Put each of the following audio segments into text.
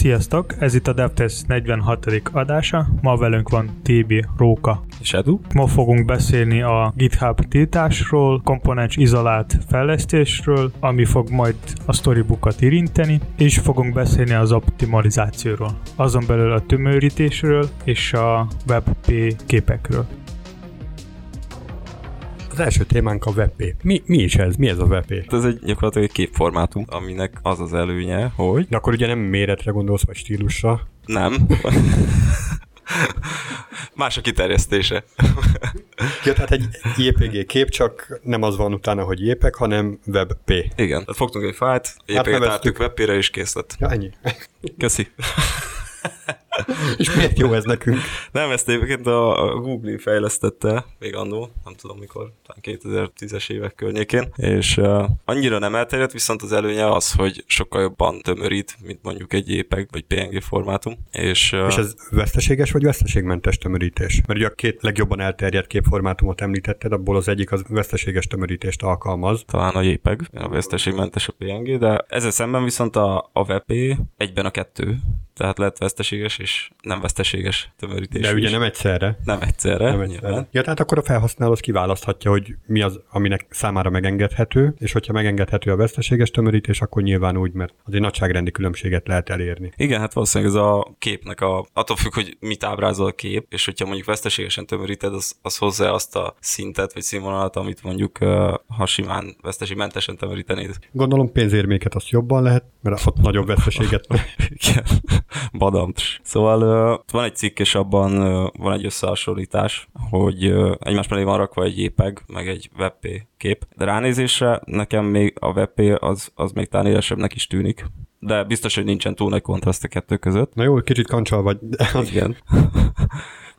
Sziasztok! Ez itt a DevTest 46. adása. Ma velünk van TB Róka. És Edu? Ma fogunk beszélni a GitHub tiltásról, komponens izolált fejlesztésről, ami fog majd a storybookat érinteni, és fogunk beszélni az optimalizációról, azon belül a tömörítésről és a WebP képekről. Az első témánk a WebP. Mi, mi is ez? Mi ez a WebP? Ez egy gyakorlatilag egy képformátum, aminek az az előnye, hogy... De akkor ugye nem méretre gondolsz, vagy stílusra? Nem. Más a kiterjesztése. ja, tehát egy JPG kép, csak nem az van utána, hogy JPEG, hanem WebP. Igen. Tehát fogtunk egy fájlt, JPG-t hát WebP-re, és kész lett. Ja, ennyi. Köszi. És miért jó ez nekünk? Nem, ezt egyébként a Google fejlesztette még annó, nem tudom mikor, talán 2010-es évek környékén, és uh, annyira nem elterjedt, viszont az előnye az, hogy sokkal jobban tömörít, mint mondjuk egy JPEG vagy PNG formátum. És, uh, és ez veszteséges vagy veszteségmentes tömörítés? Mert ugye a két legjobban elterjedt képformátumot említetted, abból az egyik az veszteséges tömörítést alkalmaz. Talán a JPEG, a veszteségmentes a PNG, de ezzel szemben viszont a, a WebP egyben a kettő, tehát lehet veszteséges és nem veszteséges tömörítés. De ugye is. nem egyszerre. Nem egyszerre. Nem egyszerre. Ja, tehát akkor a felhasználó kiválaszthatja, hogy mi az, aminek számára megengedhető, és hogyha megengedhető a veszteséges tömörítés, akkor nyilván úgy, mert azért nagyságrendi különbséget lehet elérni. Igen, hát valószínűleg ez a képnek a, attól függ, hogy mit ábrázol a kép, és hogyha mondjuk veszteségesen tömöríted, az, az hozzá azt a szintet vagy színvonalat, amit mondjuk ha simán veszteségmentesen tömörítenéd. Gondolom pénzérméket azt jobban lehet, mert ott nagyobb veszteséget. Igen, badam. Szóval uh, van egy cikk, és abban uh, van egy összehasonlítás, hogy uh, egymás mellé van rakva egy JPEG, meg egy WebP kép. De ránézésre nekem még a WebP az, az még talán élesebbnek is tűnik. De biztos, hogy nincsen túl nagy kontraszt a kettő között. Na jó, kicsit kancsal vagy. Igen.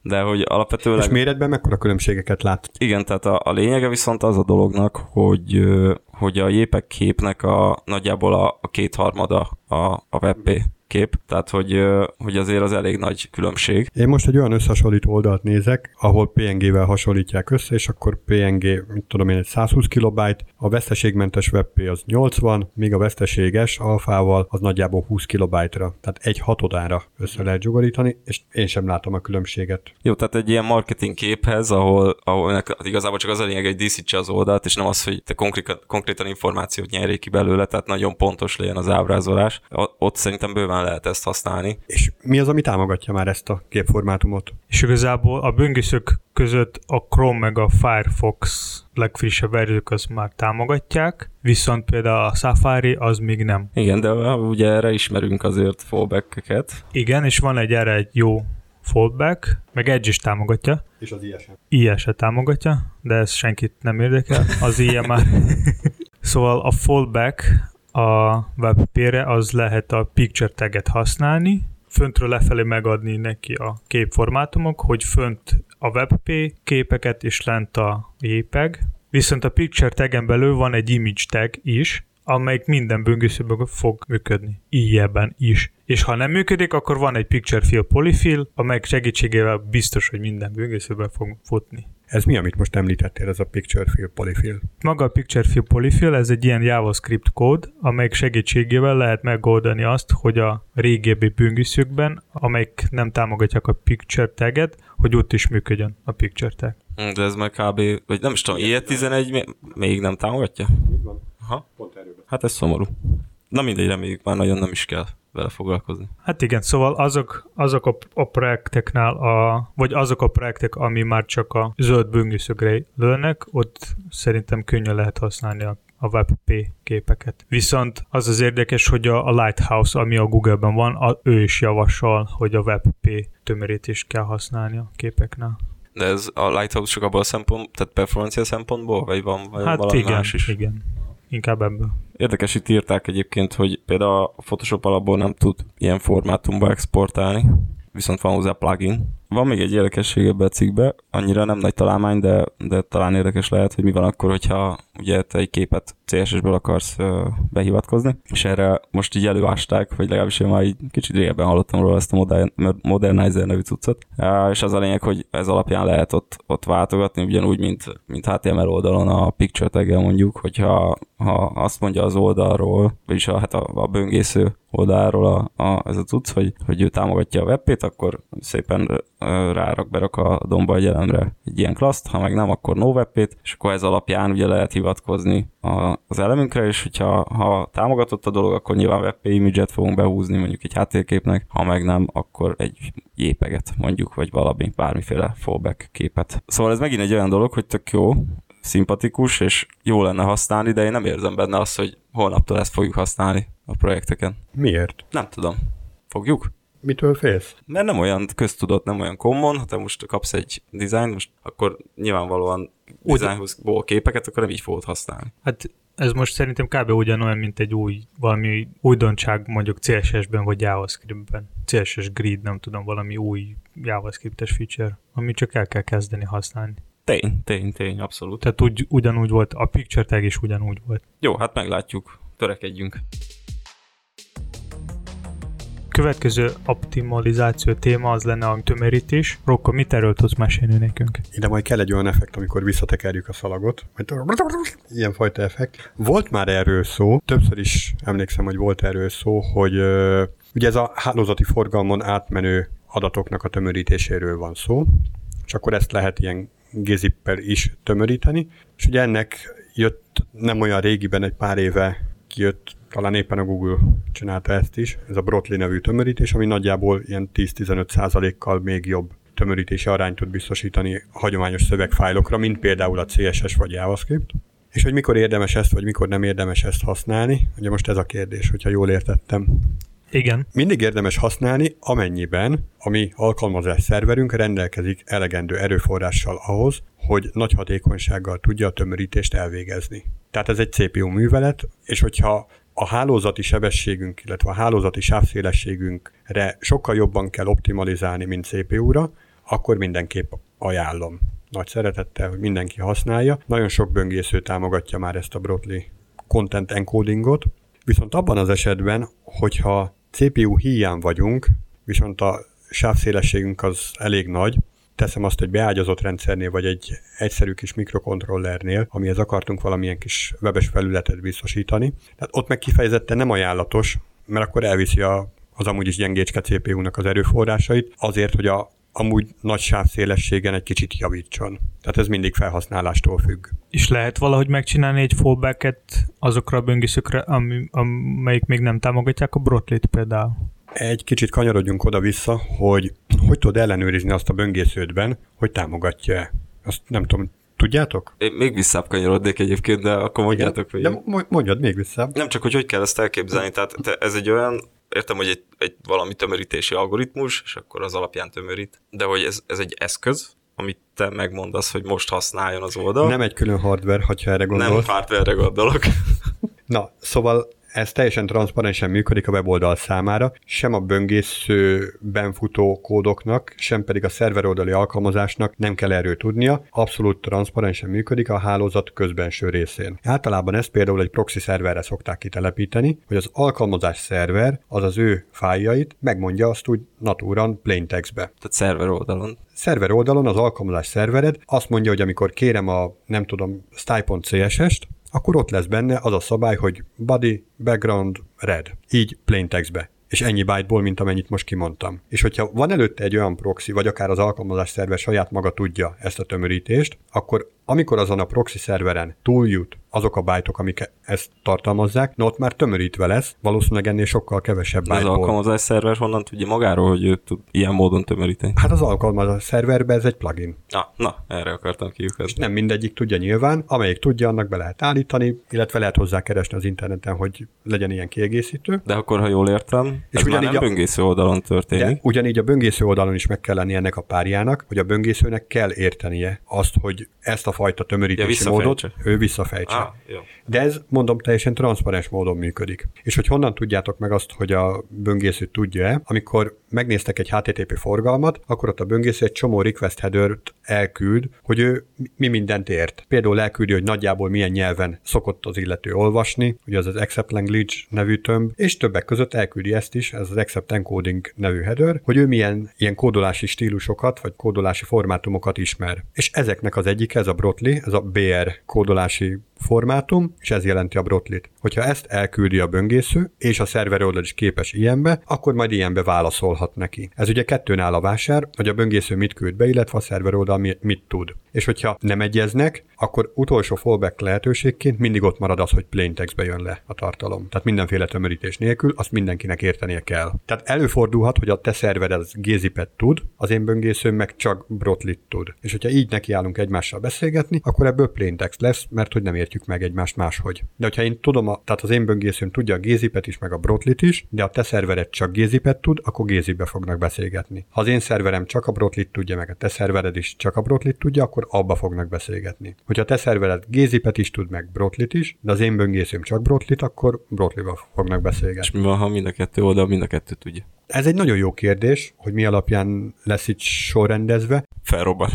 de hogy alapvetően... És méretben mekkora különbségeket lát? Igen, tehát a, a lényege viszont az a dolognak, hogy, hogy a JPEG képnek a nagyjából a, a kétharmada a, a WebP kép, tehát hogy, hogy azért az elég nagy különbség. Én most egy olyan összehasonlító oldalt nézek, ahol PNG-vel hasonlítják össze, és akkor PNG, mit tudom én, egy 120 kilobájt, a veszteségmentes WebP az 80, míg a veszteséges alfával az nagyjából 20 kilobájtra, tehát egy hatodára össze lehet zsugorítani, és én sem látom a különbséget. Jó, tehát egy ilyen marketing képhez, ahol, ahol igazából csak az a lényeg, hogy díszítse az oldalt, és nem az, hogy te konkrétan, konkrétan információt nyerjék ki belőle, tehát nagyon pontos legyen az ábrázolás. Ott szerintem bőven nyilván lehet ezt használni. És mi az, ami támogatja már ezt a képformátumot? És igazából a böngészők között a Chrome meg a Firefox legfrissebb verziók az már támogatják, viszont például a Safari az még nem. Igen, de ugye erre ismerünk azért fallback-eket. Igen, és van egy erre egy jó fallback, meg Edge is támogatja. És az IE IE támogatja, de ez senkit nem érdekel. Az IE már... szóval a fallback a WebP-re, az lehet a picture taget használni, föntről lefelé megadni neki a képformátumok, hogy fönt a WebP képeket és lent a JPEG. Viszont a picture tagen belül van egy image tag is, amelyik minden böngészőben fog működni. Ilyenben is. És ha nem működik, akkor van egy picture fill polyfill, amelyik segítségével biztos, hogy minden böngészőben fog futni. Ez mi, amit most említettél, ez a Picture Fill Polyfill? Maga a Picture Fill Polyfill, ez egy ilyen JavaScript kód, amelyik segítségével lehet megoldani azt, hogy a régebbi böngészőkben, amelyik nem támogatják a Picture taget, hogy ott is működjön a Picture tag. De ez meg kb. vagy nem is tudom, ilyet 11 még nem támogatja? Így van. Aha. Pont erről. Hát ez szomorú. Na mindegy, reméljük már nagyon nem is kell vele foglalkozni. Hát igen, szóval azok, azok a, a projekteknál, a, vagy azok a projektek, ami már csak a zöld böngészögre lőnek, ott szerintem könnyen lehet használni a a WebP képeket. Viszont az az érdekes, hogy a, a Lighthouse, ami a Google-ben van, a, ő is javasol, hogy a WebP tömörítést kell használni a képeknél. De ez a Lighthouse csak abból a szempont, tehát performancia szempontból, vagy van vagy hát valami igen, más is? igen inkább ebből. Érdekes, itt írták egyébként, hogy például a Photoshop alapból nem tud ilyen formátumba exportálni, viszont van hozzá plugin. Van még egy érdekesség ebbe a cikkbe, annyira nem nagy találmány, de, de talán érdekes lehet, hogy mi van akkor, hogyha ugye te egy képet CSS-ből akarsz behivatkozni, és erre most így előásták, vagy legalábbis én már így kicsit régebben hallottam róla ezt a modern, Modernizer nevű cuccot, és az a lényeg, hogy ez alapján lehet ott, ott váltogatni, ugyanúgy, mint, mint HTML oldalon a picture tag mondjuk, hogyha ha azt mondja az oldalról, vagyis a, hát a, a böngésző oldalról a, a, ez a cucc, hogy, hogy ő támogatja a webpét, akkor szépen rárak, berak a domba egy elemre egy ilyen klaszt, ha meg nem, akkor no webpét, és akkor ez alapján ugye lehet hivatkozni a, az elemünkre, és hogyha ha támogatott a dolog, akkor nyilván webp image-et fogunk behúzni mondjuk egy háttérképnek, ha meg nem, akkor egy jépeget mondjuk, vagy valami, bármiféle fallback képet. Szóval ez megint egy olyan dolog, hogy tök jó, szimpatikus, és jó lenne használni, de én nem érzem benne azt, hogy holnaptól ezt fogjuk használni a projekteken. Miért? Nem tudom. Fogjuk? Mitől félsz? Mert nem olyan köztudott, nem olyan common, ha te most kapsz egy design, most akkor nyilvánvalóan designból képeket, akkor nem így fogod használni. Hát ez most szerintem kb. ugyanolyan, mint egy új, valami újdonság mondjuk CSS-ben vagy JavaScript-ben. CSS Grid, nem tudom, valami új JavaScript-es feature, ami csak el kell kezdeni használni. Tény, tény, tény, abszolút. Tehát úgy, ugyanúgy volt, a picture tag is ugyanúgy volt. Jó, hát meglátjuk, törekedjünk. Következő optimalizáció téma az lenne a tömörítés. Rokka, mit erről tudsz mesélni nekünk? Ide majd kell egy olyan effekt, amikor visszatekerjük a szalagot. Ilyen fajta effekt. Volt már erről szó, többször is emlékszem, hogy volt erről szó, hogy ugye ez a hálózati forgalmon átmenő adatoknak a tömörítéséről van szó, és akkor ezt lehet ilyen gézippel is tömöríteni, és ugye ennek jött nem olyan régiben, egy pár éve kijött, talán éppen a Google csinálta ezt is, ez a Brotli nevű tömörítés, ami nagyjából ilyen 10-15 százalékkal még jobb tömörítési arányt tud biztosítani a hagyományos szövegfájlokra, mint például a CSS vagy JavaScript. És hogy mikor érdemes ezt, vagy mikor nem érdemes ezt használni, ugye most ez a kérdés, hogyha jól értettem. Igen. Mindig érdemes használni, amennyiben a mi alkalmazás szerverünk rendelkezik elegendő erőforrással ahhoz, hogy nagy hatékonysággal tudja a tömörítést elvégezni. Tehát ez egy CPU művelet, és hogyha a hálózati sebességünk, illetve a hálózati sávszélességünkre sokkal jobban kell optimalizálni, mint CPU-ra, akkor mindenképp ajánlom. Nagy szeretettel, hogy mindenki használja. Nagyon sok böngésző támogatja már ezt a Brotli content encodingot, viszont abban az esetben, hogyha CPU hiány vagyunk, viszont a sávszélességünk az elég nagy, teszem azt egy beágyazott rendszernél, vagy egy egyszerű kis mikrokontrollernél, amihez akartunk valamilyen kis webes felületet biztosítani. Tehát ott meg kifejezetten nem ajánlatos, mert akkor elviszi a, az amúgy is gyengécske CPU-nak az erőforrásait, azért, hogy a amúgy nagy sávszélességen egy kicsit javítson. Tehát ez mindig felhasználástól függ. És lehet valahogy megcsinálni egy fallbacket azokra a böngészőkre, ami, amelyik még nem támogatják a brotlit például? Egy kicsit kanyarodjunk oda-vissza, hogy hogy tudod ellenőrizni azt a böngésződben, hogy támogatja-e. Azt nem tudom, Tudjátok? Én még visszább kanyarodnék egyébként, de akkor mondjátok, hogy... De mondjad még visszább. Nem csak, hogy hogy kell ezt elképzelni, tehát ez egy olyan értem, hogy egy, egy valami tömörítési algoritmus, és akkor az alapján tömörít, de hogy ez, ez egy eszköz, amit te megmondasz, hogy most használjon az oldal. Nem egy külön hardware, ha erre gondolsz. Nem hardware-re gondolok. Na, szóval ez teljesen transzparensen működik a weboldal számára, sem a böngészőben futó kódoknak, sem pedig a szerveroldali alkalmazásnak nem kell erről tudnia, abszolút transzparensen működik a hálózat közbenső részén. Általában ezt például egy proxy szerverre szokták kitelepíteni, hogy az alkalmazás szerver az az ő fájjait megmondja azt úgy natúran plain textbe. Tehát szerver oldalon szerver oldalon az alkalmazás szervered azt mondja, hogy amikor kérem a, nem tudom, style.css-est, akkor ott lesz benne az a szabály, hogy body, background, red. Így plain textbe és ennyi byteból, mint amennyit most kimondtam. És hogyha van előtte egy olyan proxy, vagy akár az alkalmazás szerver saját maga tudja ezt a tömörítést, akkor amikor azon a proxy szerveren túljut azok a bájtok, amik ezt tartalmazzák, na ott már tömörítve lesz, valószínűleg ennél sokkal kevesebb byte Az alkalmazás szerver honnan tudja magáról, hogy ő tud ilyen módon tömöríteni? Hát az alkalmazás szerverbe ez egy plugin. Na, na erre akartam kiukazni. Nem mindegyik tudja nyilván, amelyik tudja, annak be lehet állítani, illetve lehet hozzá keresni az interneten, hogy legyen ilyen kiegészítő. De akkor, ha jól értem, és ez ugyanígy már nem a... böngésző oldalon történik. De ugyanígy a böngésző oldalon is meg kell lenni ennek a párjának, hogy a böngészőnek kell értenie azt, hogy ezt a fajta tömörítési ja, módot ő visszafejtse. Ah, jó. De ez, mondom, teljesen transzparens módon működik. És hogy honnan tudjátok meg azt, hogy a böngésző tudja-e, amikor megnéztek egy HTTP forgalmat, akkor ott a böngésző egy csomó request header-t elküld, hogy ő mi mindent ért. Például elküldi, hogy nagyjából milyen nyelven szokott az illető olvasni, ugye az az Accept Language nevű tömb, és többek között elküldi ezt is, ez az Accept Encoding nevű header, hogy ő milyen ilyen kódolási stílusokat, vagy kódolási formátumokat ismer. És ezeknek az egyik, ez a Brotli, ez a BR kódolási formátum, és ez jelenti a brotlit. Hogyha ezt elküldi a böngésző, és a szerver oldal is képes ilyenbe, akkor majd ilyenbe válaszolhat neki. Ez ugye kettőn áll a vásár, hogy a böngésző mit küld be, illetve a szerver oldal mit, tud. És hogyha nem egyeznek, akkor utolsó fallback lehetőségként mindig ott marad az, hogy plain textbe jön le a tartalom. Tehát mindenféle tömörítés nélkül azt mindenkinek értenie kell. Tehát előfordulhat, hogy a te szervered az gézipet tud, az én böngészőm meg csak brotlit tud. És hogyha így nekiállunk egymással beszélgetni, akkor ebből plain text lesz, mert hogy nem ért értjük meg egymást máshogy. De hogyha én tudom, a, tehát az én böngészőm tudja a gézipet is, meg a brotlit is, de a te szervered csak gézipet tud, akkor gézibe fognak beszélgetni. Ha az én szerverem csak a brotlit tudja, meg a te szervered is csak a brotlit tudja, akkor abba fognak beszélgetni. Hogyha te szervered gézipet is tud, meg brotlit is, de az én böngészőm csak brotlit, akkor brotliba fognak beszélgetni. És mi van, ha mind a kettő oldal mind a kettő tudja? Ez egy nagyon jó kérdés, hogy mi alapján lesz itt sorrendezve. Felrobban.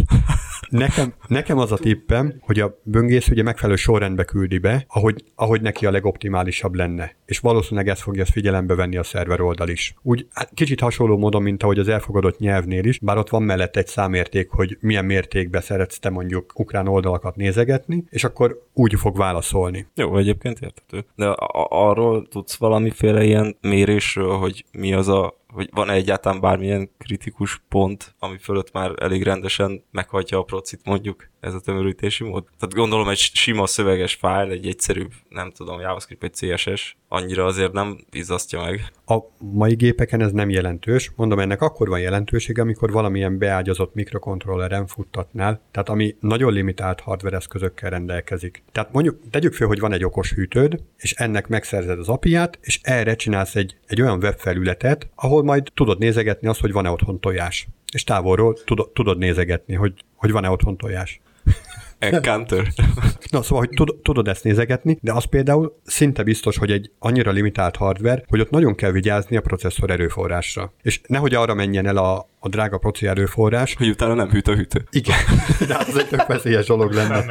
Nekem, nekem az a tippem, hogy a böngész ugye megfelelő sorrendbe küldi be, ahogy, ahogy neki a legoptimálisabb lenne. És valószínűleg ezt fogja figyelembe venni a szerver oldal is. Úgy hát kicsit hasonló módon, mint ahogy az elfogadott nyelvnél is, bár ott van mellett egy számérték, hogy milyen mértékben szeretsz te mondjuk ukrán oldalakat nézegetni, és akkor úgy fog válaszolni. Jó, egyébként értető. De arról tudsz valamiféle ilyen mérésről, hogy mi az a hogy van-e egyáltalán bármilyen kritikus pont, ami fölött már elég rendesen meghagyja a procit mondjuk ez a tömörítési mód. Tehát gondolom egy sima szöveges fájl, egy egyszerűbb, nem tudom, JavaScript, egy CSS, annyira azért nem izzasztja meg. A mai gépeken ez nem jelentős. Mondom, ennek akkor van jelentősége, amikor valamilyen beágyazott mikrokontrolleren futtatnál, tehát ami nagyon limitált hardware eszközökkel rendelkezik. Tehát mondjuk, tegyük fel, hogy van egy okos hűtőd, és ennek megszerzed az apiát, és erre csinálsz egy, egy olyan webfelületet, ahol majd tudod nézegetni azt, hogy van-e otthon tojás. És távolról tudod, tudod nézegetni, hogy, hogy van-e otthon tojás. Encounter. Na, szóval, hogy tud, tudod ezt nézegetni, de az például szinte biztos, hogy egy annyira limitált hardware, hogy ott nagyon kell vigyázni a processzor erőforrásra. És nehogy arra menjen el a, a drága proci erőforrás. Hogy utána nem hűt a hűtő. Igen, de hát az egy tök veszélyes dolog lenne.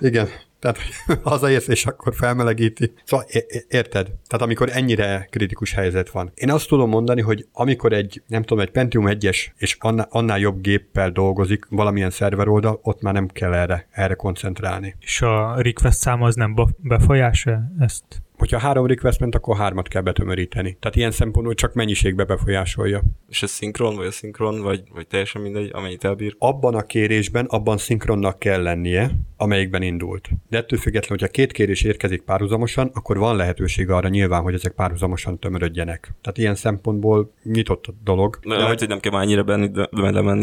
Igen, tehát hazaérsz, és akkor felmelegíti. Szóval érted? Tehát amikor ennyire kritikus helyzet van. Én azt tudom mondani, hogy amikor egy, nem tudom, egy Pentium 1-es és annál, jobb géppel dolgozik valamilyen szerver oldal, ott már nem kell erre, erre koncentrálni. És a request szám az nem befolyása ezt? Hogyha három request ment, akkor hármat kell betömöríteni. Tehát ilyen szempontból csak mennyiségbe befolyásolja. És ez szinkron, vagy a szinkron, vagy, vagy teljesen mindegy, amennyit elbír? Abban a kérésben, abban szinkronnak kell lennie, amelyikben indult. De ettől függetlenül, hogyha két kérés érkezik párhuzamosan, akkor van lehetőség arra nyilván, hogy ezek párhuzamosan tömörödjenek. Tehát ilyen szempontból nyitott a dolog. De, de hogy, hogy nem kell már annyira benni, de,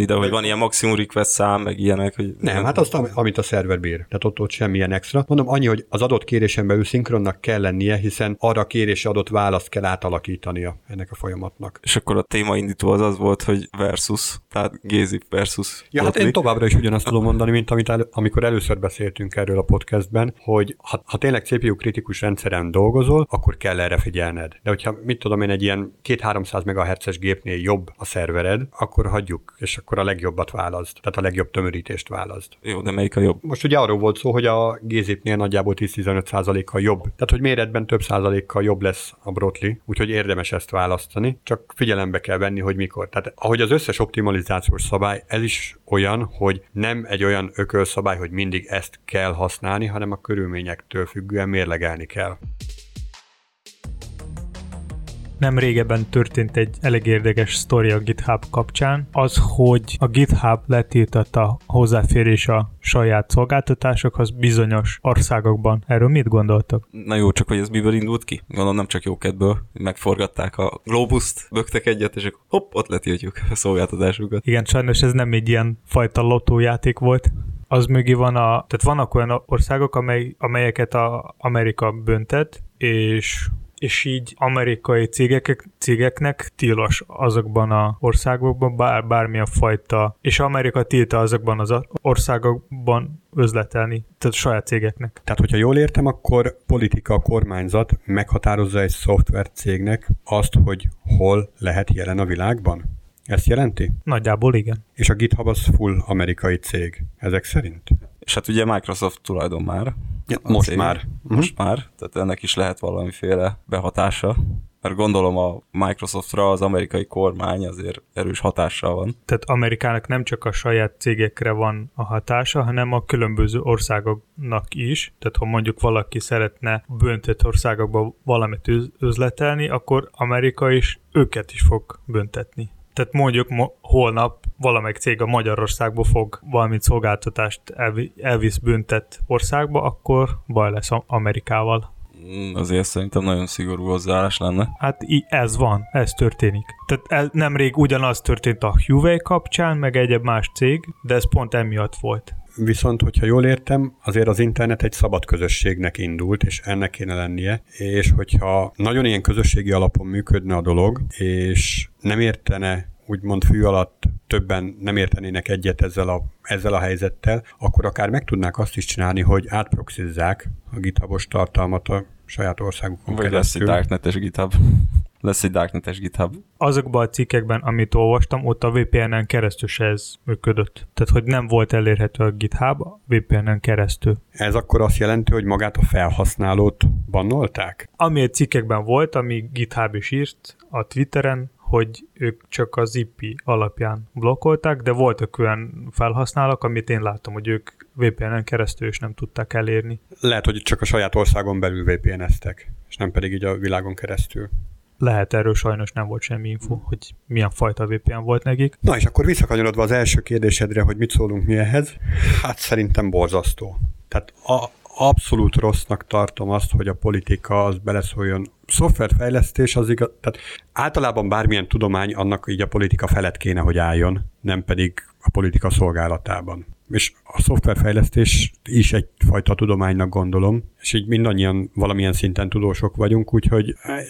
de hogy van ilyen maximum request szám, meg ilyenek. Hogy nem, nem, hát azt, amit a szerver bír. Tehát ott, ott semmilyen extra. Mondom, annyi, hogy az adott kérésen belül szinkronnak kell lennie, hiszen arra a kérésre adott választ kell átalakítania ennek a folyamatnak. És akkor a téma indító az az volt, hogy versus, tehát Gézip versus. Ja, hát én továbbra is ugyanazt tudom mondani, mint amit el, amikor először beszéltünk erről a podcastben, hogy ha, ha tényleg CPU kritikus rendszeren dolgozol, akkor kell erre figyelned. De hogyha mit tudom én, egy ilyen 2-300 MHz-es gépnél jobb a szervered, akkor hagyjuk, és akkor a legjobbat választ. Tehát a legjobb tömörítést választ. Jó, de melyik a jobb? Most ugye arról volt szó, hogy a Gézipnél nagyjából 10-15%-kal jobb. Tehát, hogy méretben több százalékkal jobb lesz a brotli, úgyhogy érdemes ezt választani, csak figyelembe kell venni, hogy mikor. Tehát ahogy az összes optimalizációs szabály, ez is olyan, hogy nem egy olyan ökölszabály, hogy mindig ezt kell használni, hanem a körülményektől függően mérlegelni kell. Nem régebben történt egy elég érdekes sztori a GitHub kapcsán, az, hogy a GitHub letiltotta hozzáférés a saját szolgáltatásokhoz bizonyos országokban. Erről mit gondoltak? Na jó, csak hogy ez miből indult ki? Gondolom nem csak jókedből. Megforgatták a globuszt, bögtek egyet, és akkor hopp, ott letiltjuk a szolgáltatásukat. Igen, sajnos ez nem egy ilyen fajta lotójáték volt az mögé van a, tehát vannak olyan országok, amely, amelyeket a Amerika böntet, és és így amerikai cégek, cégeknek tilos azokban a országokban bár, bármilyen fajta, és Amerika tilta azokban az országokban özletelni, tehát a saját cégeknek. Tehát, hogyha jól értem, akkor politika, kormányzat meghatározza egy szoftvercégnek azt, hogy hol lehet jelen a világban? Ezt jelenti? Nagyjából igen. És a GitHub az full amerikai cég, ezek szerint? És hát ugye Microsoft tulajdon már. Ja, most cég. már. Most már, tehát ennek is lehet valamiféle behatása. Mert gondolom a Microsoftra az amerikai kormány azért erős hatással van. Tehát Amerikának nem csak a saját cégekre van a hatása, hanem a különböző országoknak is. Tehát ha mondjuk valaki szeretne böntött országokba valamit üz- üzletelni, akkor Amerika is őket is fog büntetni. Tehát mondjuk mo- holnap valamelyik cég a Magyarországból fog valamit szolgáltatást elvi- elvisz büntett országba, akkor baj lesz Amerikával. Mm, Azért szerintem nagyon szigorú hozzáállás lenne. Hát í- ez van, ez történik. Tehát ez nemrég ugyanaz történt a Huawei kapcsán, meg egyéb más cég, de ez pont emiatt volt. Viszont, hogyha jól értem, azért az internet egy szabad közösségnek indult, és ennek kéne lennie, és hogyha nagyon ilyen közösségi alapon működne a dolog, és nem értene úgymond fű alatt többen nem értenének egyet ezzel a, ezzel a helyzettel, akkor akár meg tudnák azt is csinálni, hogy átproxizzák a githabos tartalmat a saját országukon Vagy lesz keresztül. Darknetes GitHub. Lesz egy Darknetes GitHub. Azokban a cikkekben, amit olvastam, ott a VPN-en keresztül se ez működött. Tehát, hogy nem volt elérhető a GitHub a VPN-en keresztül. Ez akkor azt jelenti, hogy magát a felhasználót bannolták? Ami egy cikkekben volt, ami GitHub is írt a Twitteren, hogy ők csak az IP alapján blokkolták, de voltak olyan felhasználók, amit én láttam, hogy ők VPN-en keresztül is nem tudták elérni. Lehet, hogy csak a saját országon belül VPN-eztek, és nem pedig így a világon keresztül. Lehet erről sajnos nem volt semmi info, hogy milyen fajta VPN volt nekik. Na és akkor visszakanyarodva az első kérdésedre, hogy mit szólunk mi ehhez, hát szerintem borzasztó. Tehát a, abszolút rossznak tartom azt, hogy a politika az beleszóljon. Szoftverfejlesztés az igaz, tehát általában bármilyen tudomány annak így a politika felett kéne, hogy álljon, nem pedig a politika szolgálatában. És a szoftverfejlesztés is egyfajta tudománynak gondolom, és így mindannyian valamilyen szinten tudósok vagyunk, úgyhogy eh,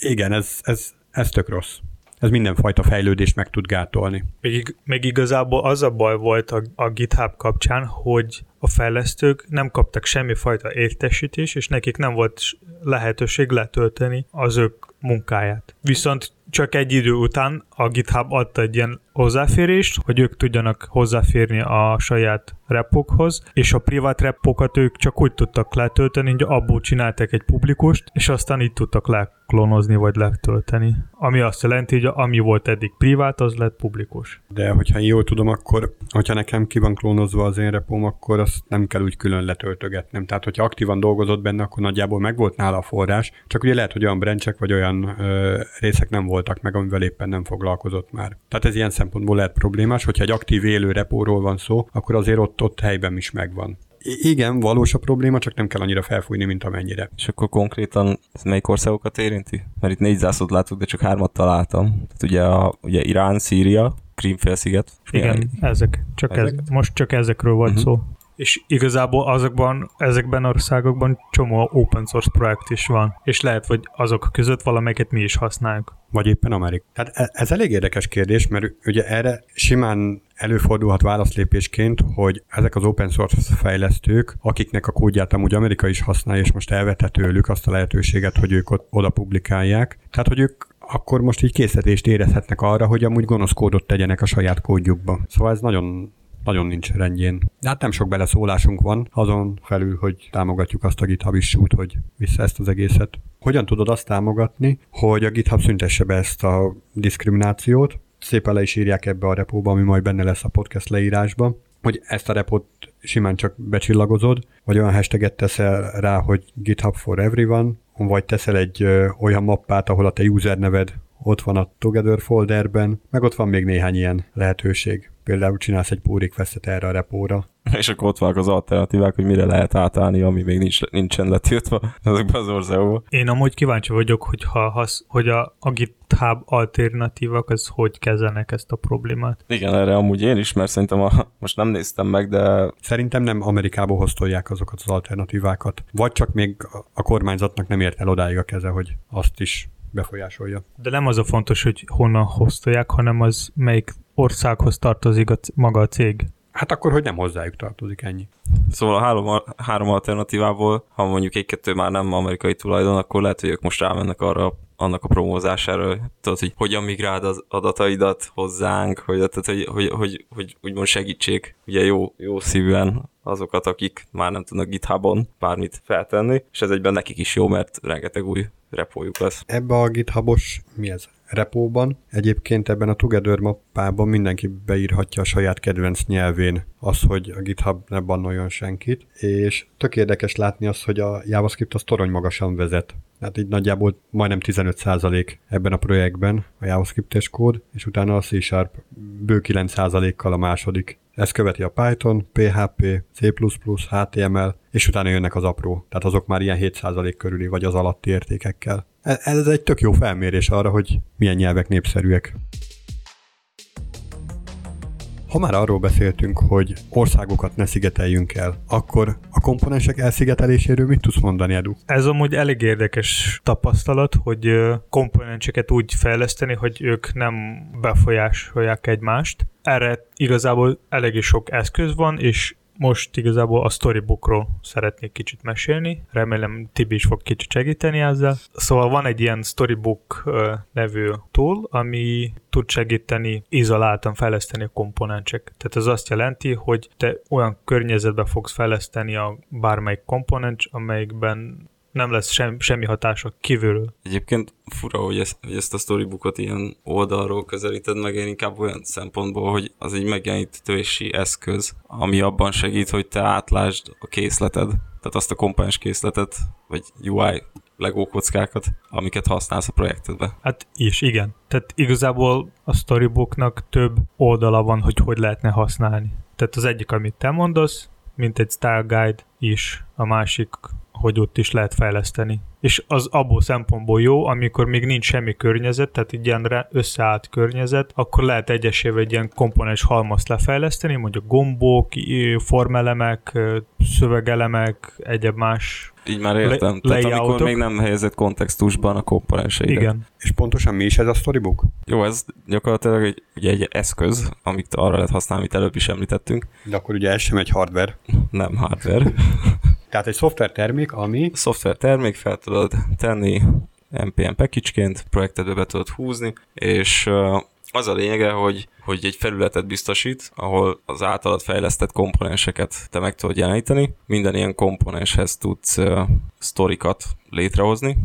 igen, ez, ez, ez tök rossz. Ez mindenfajta fejlődést meg tud gátolni. Még, még igazából az a baj volt a, a GitHub kapcsán, hogy a fejlesztők nem kaptak semmifajta értesítés, és nekik nem volt lehetőség letölteni az ők munkáját. Viszont csak egy idő után a GitHub adta egy ilyen hozzáférést, hogy ők tudjanak hozzáférni a saját repokhoz, és a privát repokat ők csak úgy tudtak letölteni, hogy abból csináltak egy publikust, és aztán így tudtak leklonozni vagy letölteni. Ami azt jelenti, hogy ami volt eddig privát, az lett publikus. De hogyha jól tudom, akkor, hogyha nekem ki van klónozva az én repóm, akkor azt nem kell úgy külön letöltögetnem. Tehát, hogyha aktívan dolgozott benne, akkor nagyjából megvolt nála a forrás, csak ugye lehet, hogy olyan branchek vagy olyan ö, részek nem voltak meg, amivel éppen nem foglalkozott már. Tehát ez ilyen szempontból lehet problémás, hogyha egy aktív élő repóról van szó, akkor azért ott, ott helyben is megvan. Igen, valós a probléma, csak nem kell annyira felfújni, mint amennyire. És akkor konkrétan ez melyik országokat érinti? Mert itt négy zászlót látok, de csak hármat találtam. Tehát ugye, a, ugye Irán, Szíria, Krímfélsziget. Igen, ezek. Csak Ezek? Ez, most csak ezekről volt uh-huh. szó. És igazából azokban, ezekben országokban csomó open source projekt is van. És lehet, hogy azok között valamelyiket mi is használjuk. Vagy éppen Amerika. Tehát e- ez elég érdekes kérdés, mert ugye erre simán előfordulhat válaszlépésként, hogy ezek az open source fejlesztők, akiknek a kódját amúgy Amerika is használja, és most elvette tőlük azt a lehetőséget, hogy ők ott, oda publikálják. Tehát, hogy ők akkor most így készítést érezhetnek arra, hogy amúgy gonosz kódot tegyenek a saját kódjukba. Szóval ez nagyon nagyon nincs rendjén. De hát nem sok beleszólásunk van, azon felül, hogy támogatjuk azt a GitHub issue hogy vissza ezt az egészet. Hogyan tudod azt támogatni, hogy a GitHub szüntesse be ezt a diszkriminációt? Szépen le is írják ebbe a repóba, ami majd benne lesz a podcast leírásban, hogy ezt a repót simán csak becsillagozod, vagy olyan hashtaget teszel rá, hogy GitHub for everyone, vagy teszel egy ö, olyan mappát, ahol a te user neved ott van a Together folderben, meg ott van még néhány ilyen lehetőség. Például csinálsz egy pull requestet erre a repóra. És akkor ott vannak az alternatívák, hogy mire lehet átállni, ami még nincs, nincsen letiltva ezekben az országokban. Én amúgy kíváncsi vagyok, hogy, ha, hasz, hogy a, a GitHub alternatívak, az hogy kezelnek ezt a problémát. Igen, erre amúgy én is, mert szerintem a, most nem néztem meg, de Szerintem nem Amerikából hoztolják azokat az alternatívákat. Vagy csak még a kormányzatnak nem ért el odáig a keze, hogy azt is befolyásolja. De nem az a fontos, hogy honnan hoztolják, hanem az melyik országhoz tartozik a c- maga a cég. Hát akkor, hogy nem hozzájuk tartozik ennyi. Szóval a három, három alternatívából, ha mondjuk egy-kettő már nem amerikai tulajdon, akkor lehet, hogy ők most rámennek arra annak a promózására, tudod, hogy hogyan migráld az adataidat hozzánk, hogy, tehát, hogy, hogy, hogy, hogy úgymond segítsék ugye jó, jó szívűen azokat, akik már nem tudnak GitHubon bármit feltenni, és ez egyben nekik is jó, mert rengeteg új repójuk lesz. Ebbe a GitHubos, mi ez? Repóban. Egyébként ebben a Together mappában mindenki beírhatja a saját kedvenc nyelvén az, hogy a GitHub ne bannoljon senkit, és tök érdekes látni azt, hogy a JavaScript az torony magasan vezet. Hát így nagyjából majdnem 15% ebben a projektben a JavaScript-es kód, és utána a C-Sharp bő 9%-kal a második. Ez követi a Python, PHP, C++, HTML, és utána jönnek az apró, tehát azok már ilyen 7% körüli vagy az alatti értékekkel. E- ez egy tök jó felmérés arra, hogy milyen nyelvek népszerűek. Ha már arról beszéltünk, hogy országokat ne szigeteljünk el, akkor a komponensek elszigeteléséről mit tudsz mondani, Edu? Ez amúgy elég érdekes tapasztalat, hogy komponenseket úgy fejleszteni, hogy ők nem befolyásolják egymást. Erre igazából elég sok eszköz van, és most igazából a storybookról szeretnék kicsit mesélni. Remélem Tibi is fog kicsit segíteni ezzel. Szóval van egy ilyen storybook nevű tool, ami tud segíteni izoláltan fejleszteni a komponensek. Tehát ez azt jelenti, hogy te olyan környezetbe fogsz fejleszteni a bármelyik komponens, amelyikben nem lesz sem, semmi hatása kívülről. Egyébként fura, hogy ezt, hogy ezt a storybookot ilyen oldalról közelíted meg, én inkább olyan szempontból, hogy az egy megjelenítési eszköz, ami abban segít, hogy te átlásd a készleted, tehát azt a komponens készletet, vagy UI Lego kockákat, amiket használsz a projektedbe. Hát is, igen. Tehát igazából a storybooknak több oldala van, hogy hogy lehetne használni. Tehát az egyik, amit te mondasz, mint egy style guide is, a másik hogy ott is lehet fejleszteni. És az abból szempontból jó, amikor még nincs semmi környezet, tehát egy ilyen összeállt környezet, akkor lehet egyesével egy ilyen komponens halmazt lefejleszteni, mondjuk gombok, formelemek, szövegelemek, egyéb más így már értem. Le- Tehát amikor még nem helyezett kontextusban a komponenseidet. Igen. És pontosan mi is ez a storybook? Jó, ez gyakorlatilag egy, ugye egy eszköz, amit arra lehet használni, amit előbb is említettünk. De akkor ugye ez sem egy hardware. Nem hardware. Tehát egy szoftver termék, ami... Szoftver termék, fel tudod tenni NPM package-ként, projektedbe be tudod húzni, és az a lényege, hogy, hogy egy felületet biztosít, ahol az általad fejlesztett komponenseket te meg tudod jeleníteni. Minden ilyen komponenshez tudsz uh, sztorikat létrehozni,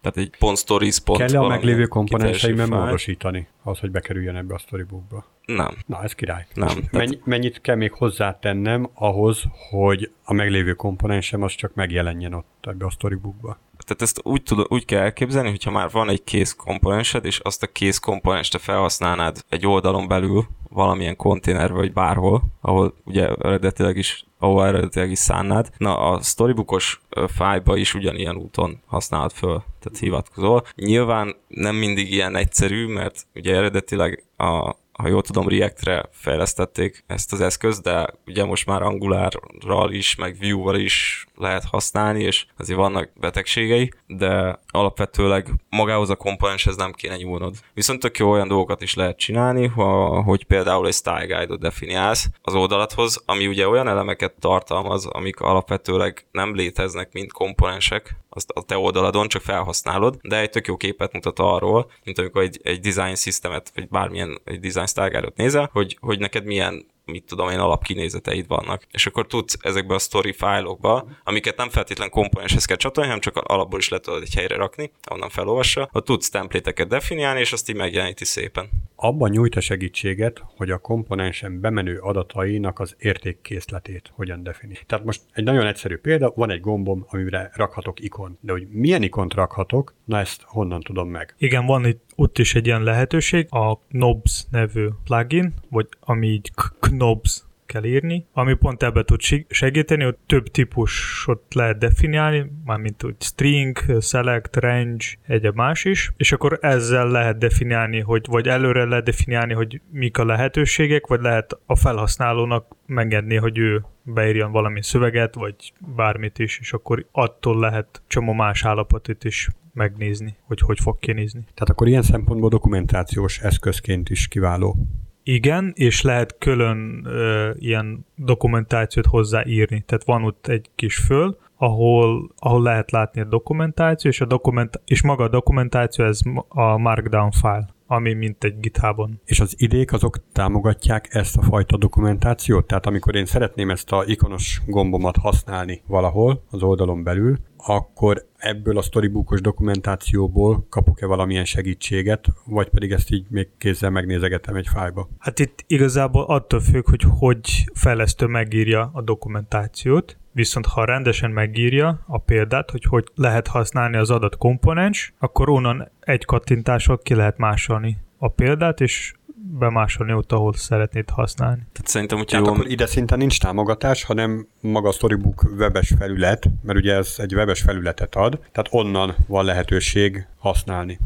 tehát egy pont stories, pont Kell a meglévő komponenseimben módosítani, az, hogy bekerüljön ebbe a storybookba? Nem. Na, ez király. Nem. Mennyi, mennyit kell még hozzátennem ahhoz, hogy a meglévő komponensem az csak megjelenjen ott ebbe a storybookba? Tehát ezt úgy, tud, úgy kell elképzelni, hogyha már van egy kész komponensed, és azt a kész komponenst felhasználnád egy oldalon belül, valamilyen konténer vagy bárhol, ahol ugye eredetileg is ahol eredetileg is szánnád. Na, a storybookos fájba is ugyanilyen úton használod föl, tehát hivatkozol. Nyilván nem mindig ilyen egyszerű, mert ugye eredetileg a ha jól tudom, React-re fejlesztették ezt az eszközt, de ugye most már Angular-ral is, meg Vue-val is lehet használni, és azért vannak betegségei, de alapvetőleg magához a komponenshez nem kéne nyúlnod. Viszont tök jó olyan dolgokat is lehet csinálni, ha, hogy például egy style guide-ot definiálsz az oldalathoz, ami ugye olyan elemeket tartalmaz, amik alapvetőleg nem léteznek, mint komponensek, azt a te oldaladon csak felhasználod, de egy tök jó képet mutat arról, mint amikor egy, egy design systemet, vagy bármilyen egy design style nézel, hogy, hogy neked milyen mit tudom én, alapkinézeteid vannak. És akkor tudsz ezekbe a story fájlokba, amiket nem feltétlen komponenshez kell csatolni, hanem csak alapból is le tudod egy helyre rakni, onnan felolvassa, ott tudsz templéteket definiálni, és azt így megjeleníti szépen. Abban nyújt a segítséget, hogy a komponensen bemenő adatainak az értékkészletét hogyan defini. Tehát most egy nagyon egyszerű példa, van egy gombom, amire rakhatok ikon, de hogy milyen ikont rakhatok, na ezt honnan tudom meg? Igen, van itt ott is egy ilyen lehetőség, a Knobs nevű plugin, vagy ami így Knobs kell írni, ami pont ebbe tud segíteni, hogy több típusot lehet definiálni, mármint úgy string, select, range, egyéb más is, és akkor ezzel lehet definiálni, hogy vagy előre lehet definiálni, hogy mik a lehetőségek, vagy lehet a felhasználónak megengedni, hogy ő beírjon valami szöveget, vagy bármit is, és akkor attól lehet csomó más állapotot is megnézni, hogy hogy fog kinézni. Tehát akkor ilyen szempontból dokumentációs eszközként is kiváló. Igen, és lehet külön ö, ilyen dokumentációt hozzáírni. Tehát van ott egy kis föl, ahol, ahol lehet látni a dokumentáció, és, a dokument, és maga a dokumentáció ez a Markdown file, ami mint egy GitHubon. És az idék azok támogatják ezt a fajta dokumentációt? Tehát amikor én szeretném ezt a ikonos gombomat használni valahol az oldalon belül, akkor ebből a storybookos dokumentációból kapok-e valamilyen segítséget, vagy pedig ezt így még kézzel megnézegetem egy fájba? Hát itt igazából attól függ, hogy hogy fejlesztő megírja a dokumentációt, viszont ha rendesen megírja a példát, hogy hogy lehet használni az adott komponens, akkor onnan egy kattintással ki lehet másolni a példát, és bemásolni ott, ahol szeretnéd használni. Tehát szerintem, hogy Tehát jó, akkor ide szinten nincs támogatás, hanem maga a Storybook webes felület, mert ugye ez egy webes felületet ad, tehát onnan van lehetőség használni.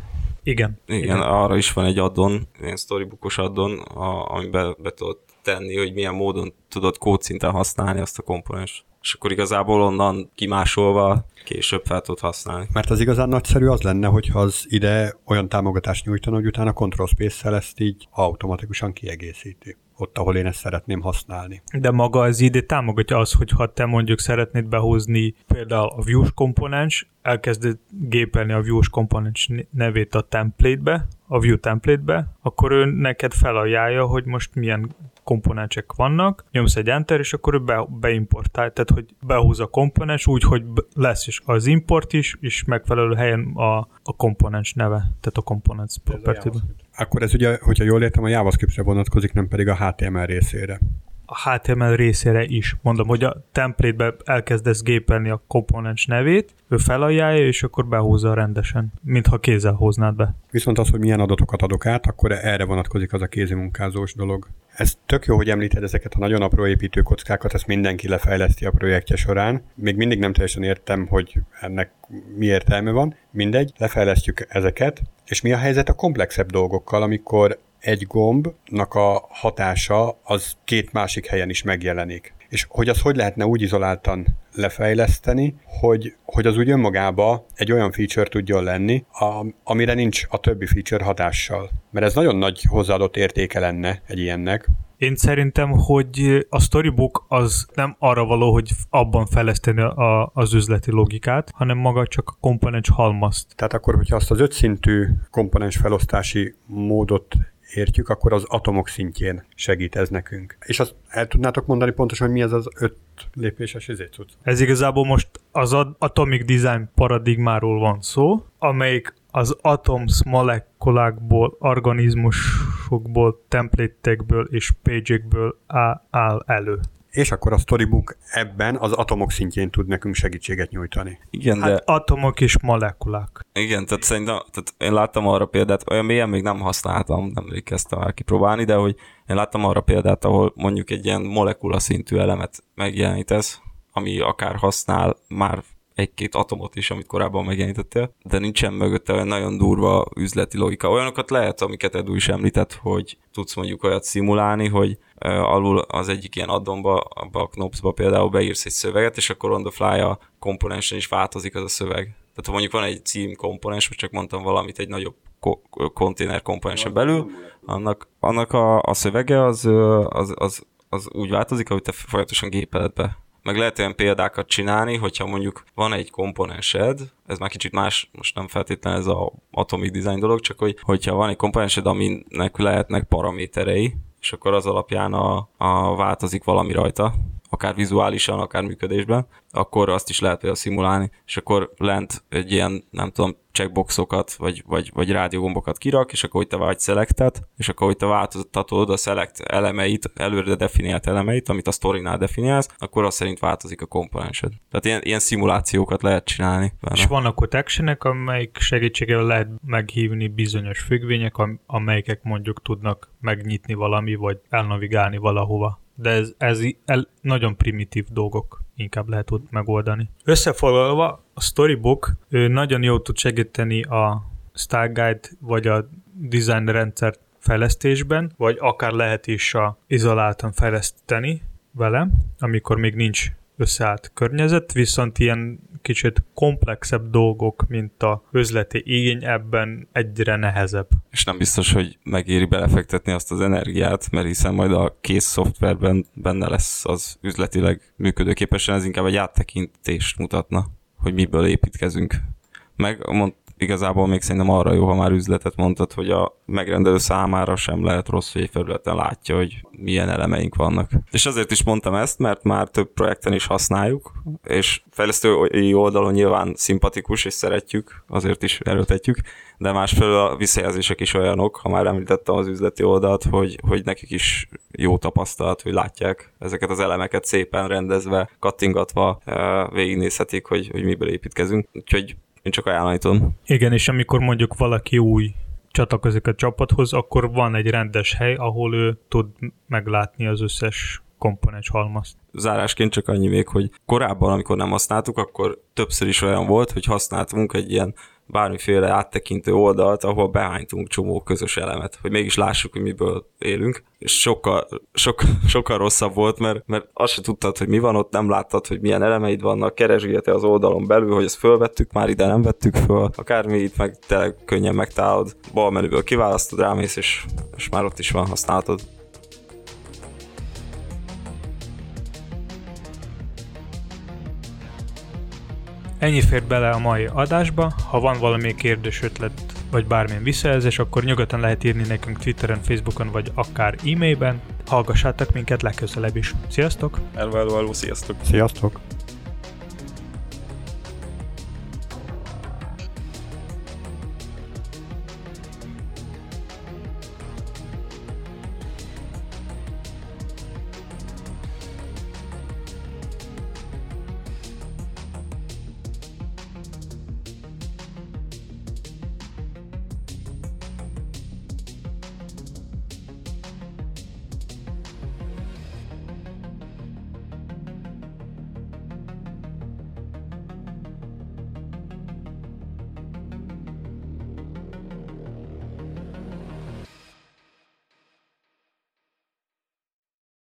Igen. Igen, Igen, arra is van egy addon, ilyen storybookos addon, a, amiben be tudod tenni, hogy milyen módon tudod kódszinten használni azt a komponens. És akkor igazából onnan kimásolva később fel tudod használni. Mert az igazán nagyszerű az lenne, hogyha az ide olyan támogatást nyújtana, hogy utána Control Space-szel ezt így automatikusan kiegészíti. Ott, ahol én ezt szeretném használni. De maga az ide támogatja az, hogy ha te mondjuk szeretnéd behozni például a views komponens, elkezded gépelni a views komponens nevét a template-be, a view template-be, akkor ő neked felajánlja, hogy most milyen komponensek vannak, nyomsz egy enter, és akkor ő be, beimportál, tehát hogy behúz a komponens úgy, hogy lesz is az import is, és megfelelő helyen a, a komponens neve, tehát a components property Akkor ez ugye, hogyha jól értem, a JavaScriptre vonatkozik, nem pedig a HTML részére. a HTML részére is. Mondom, hogy a template-be elkezdesz gépelni a komponens nevét, ő felajánlja, és akkor behúzza rendesen, mintha kézzel hoznád be. Viszont az, hogy milyen adatokat adok át, akkor erre vonatkozik az a kézimunkázós dolog. Ez tök jó, hogy említed ezeket a nagyon apró építőkockákat, ezt mindenki lefejleszti a projektje során. Még mindig nem teljesen értem, hogy ennek mi értelme van. Mindegy, lefejlesztjük ezeket. És mi a helyzet a komplexebb dolgokkal, amikor egy gombnak a hatása az két másik helyen is megjelenik. És hogy az hogy lehetne úgy izoláltan lefejleszteni, hogy, hogy az úgy önmagába egy olyan feature tudjon lenni, a, amire nincs a többi feature hatással. Mert ez nagyon nagy hozzáadott értéke lenne egy ilyennek. Én szerintem, hogy a storybook az nem arra való, hogy abban fejleszteni a, az üzleti logikát, hanem maga csak a komponens halmazt. Tehát akkor, hogyha azt az ötszintű komponens felosztási módot értjük, akkor az atomok szintjén segít ez nekünk. És azt el tudnátok mondani pontosan, hogy mi ez az öt lépéses izé cucc? Ez igazából most az Atomic Design paradigmáról van szó, amelyik az atoms molekulákból, organizmusokból, templatekből és áll, áll elő. És akkor a Storybook ebben az atomok szintjén tud nekünk segítséget nyújtani. Igen, de Hát atomok és molekulák. igen, tehát szerintem, tehát én láttam arra példát, olyan mélyen még nem használtam, nem kezdtem el kipróbálni, de hogy én láttam arra példát, ahol mondjuk egy ilyen molekula szintű elemet megjelenítesz, ami akár használ már egy-két atomot is, amit korábban megjelenítettél, de nincsen mögötte olyan nagyon durva üzleti logika. Olyanokat lehet, amiket Edu is említett, hogy tudsz mondjuk olyat szimulálni, hogy alul az egyik ilyen addonba, abba a Knopsba például beírsz egy szöveget, és akkor on the fly a komponensen is változik az a szöveg. Tehát ha mondjuk van egy cím komponens, most csak mondtam valamit egy nagyobb ko- konténer komponensen belül, annak, annak a, a szövege az, az, az, az úgy változik, ahogy te folyamatosan gépeled be. Meg lehet olyan példákat csinálni, hogyha mondjuk van egy komponensed, ez már kicsit más, most nem feltétlenül ez a atomic design dolog, csak hogy, hogyha van egy komponensed, aminek lehetnek paraméterei, és akkor az alapján a, a változik valami rajta, akár vizuálisan, akár működésben, akkor azt is lehet például szimulálni, és akkor lent egy ilyen, nem tudom, checkboxokat, vagy, vagy, vagy rádiógombokat kirak, és akkor, hogy te vagy selectet, és akkor, hogy te változtatod a select elemeit, előre definiált elemeit, amit a sztorinál definiálsz, akkor az szerint változik a komponensed. Tehát ilyen, ilyen szimulációkat lehet csinálni. Benne. És vannak ott actionek, amelyik segítségével lehet meghívni bizonyos függvények, am- amelyek mondjuk tudnak megnyitni valami, vagy elnavigálni valahova. De ez, ez el, nagyon primitív dolgok inkább lehet ott megoldani. Összefoglalva, a Storybook nagyon jól tud segíteni a Style Guide vagy a design rendszer fejlesztésben, vagy akár lehet is a izoláltan fejleszteni vele, amikor még nincs összeállt környezet, viszont ilyen kicsit komplexebb dolgok, mint a üzleti igény, ebben egyre nehezebb. És nem biztos, hogy megéri belefektetni azt az energiát, mert hiszen majd a kész szoftverben benne lesz az üzletileg működőképesen, ez inkább egy áttekintést mutatna, hogy miből építkezünk. Meg mond, igazából még szerintem arra jó, ha már üzletet mondtad, hogy a megrendelő számára sem lehet rossz, hogy egy felületen látja, hogy milyen elemeink vannak. És azért is mondtam ezt, mert már több projekten is használjuk, és fejlesztői oldalon nyilván szimpatikus, és szeretjük, azért is erőtetjük, de másfelől a visszajelzések is olyanok, ha már említettem az üzleti oldalt, hogy, hogy nekik is jó tapasztalat, hogy látják ezeket az elemeket szépen rendezve, kattingatva, eh, végignézhetik, hogy, hogy miből építkezünk. Úgyhogy én csak ajánlani tudom. Igen, és amikor mondjuk valaki új csatlakozik a csapathoz, akkor van egy rendes hely, ahol ő tud meglátni az összes komponens halmazt. Zárásként csak annyi még, hogy korábban, amikor nem használtuk, akkor többször is olyan volt, hogy használtunk egy ilyen bármiféle áttekintő oldalt, ahol behánytunk csomó közös elemet, hogy mégis lássuk, hogy miből élünk. És sokkal, sokkal, sokkal rosszabb volt, mert, mert azt se tudtad, hogy mi van ott, nem láttad, hogy milyen elemeid vannak, keresgélte az oldalon belül, hogy ezt fölvettük, már ide nem vettük föl, akármi itt meg tényleg könnyen megtalálod, bal menüből kiválasztod, rámész, és, és már ott is van, használtad. Ennyi fér bele a mai adásba. Ha van valami kérdés, ötlet vagy bármilyen visszajelzés, akkor nyugodtan lehet írni nekünk Twitteren, Facebookon vagy akár e-mailben. Hallgassátok minket legközelebb is. Sziasztok! Hello, sziasztok! Sziasztok!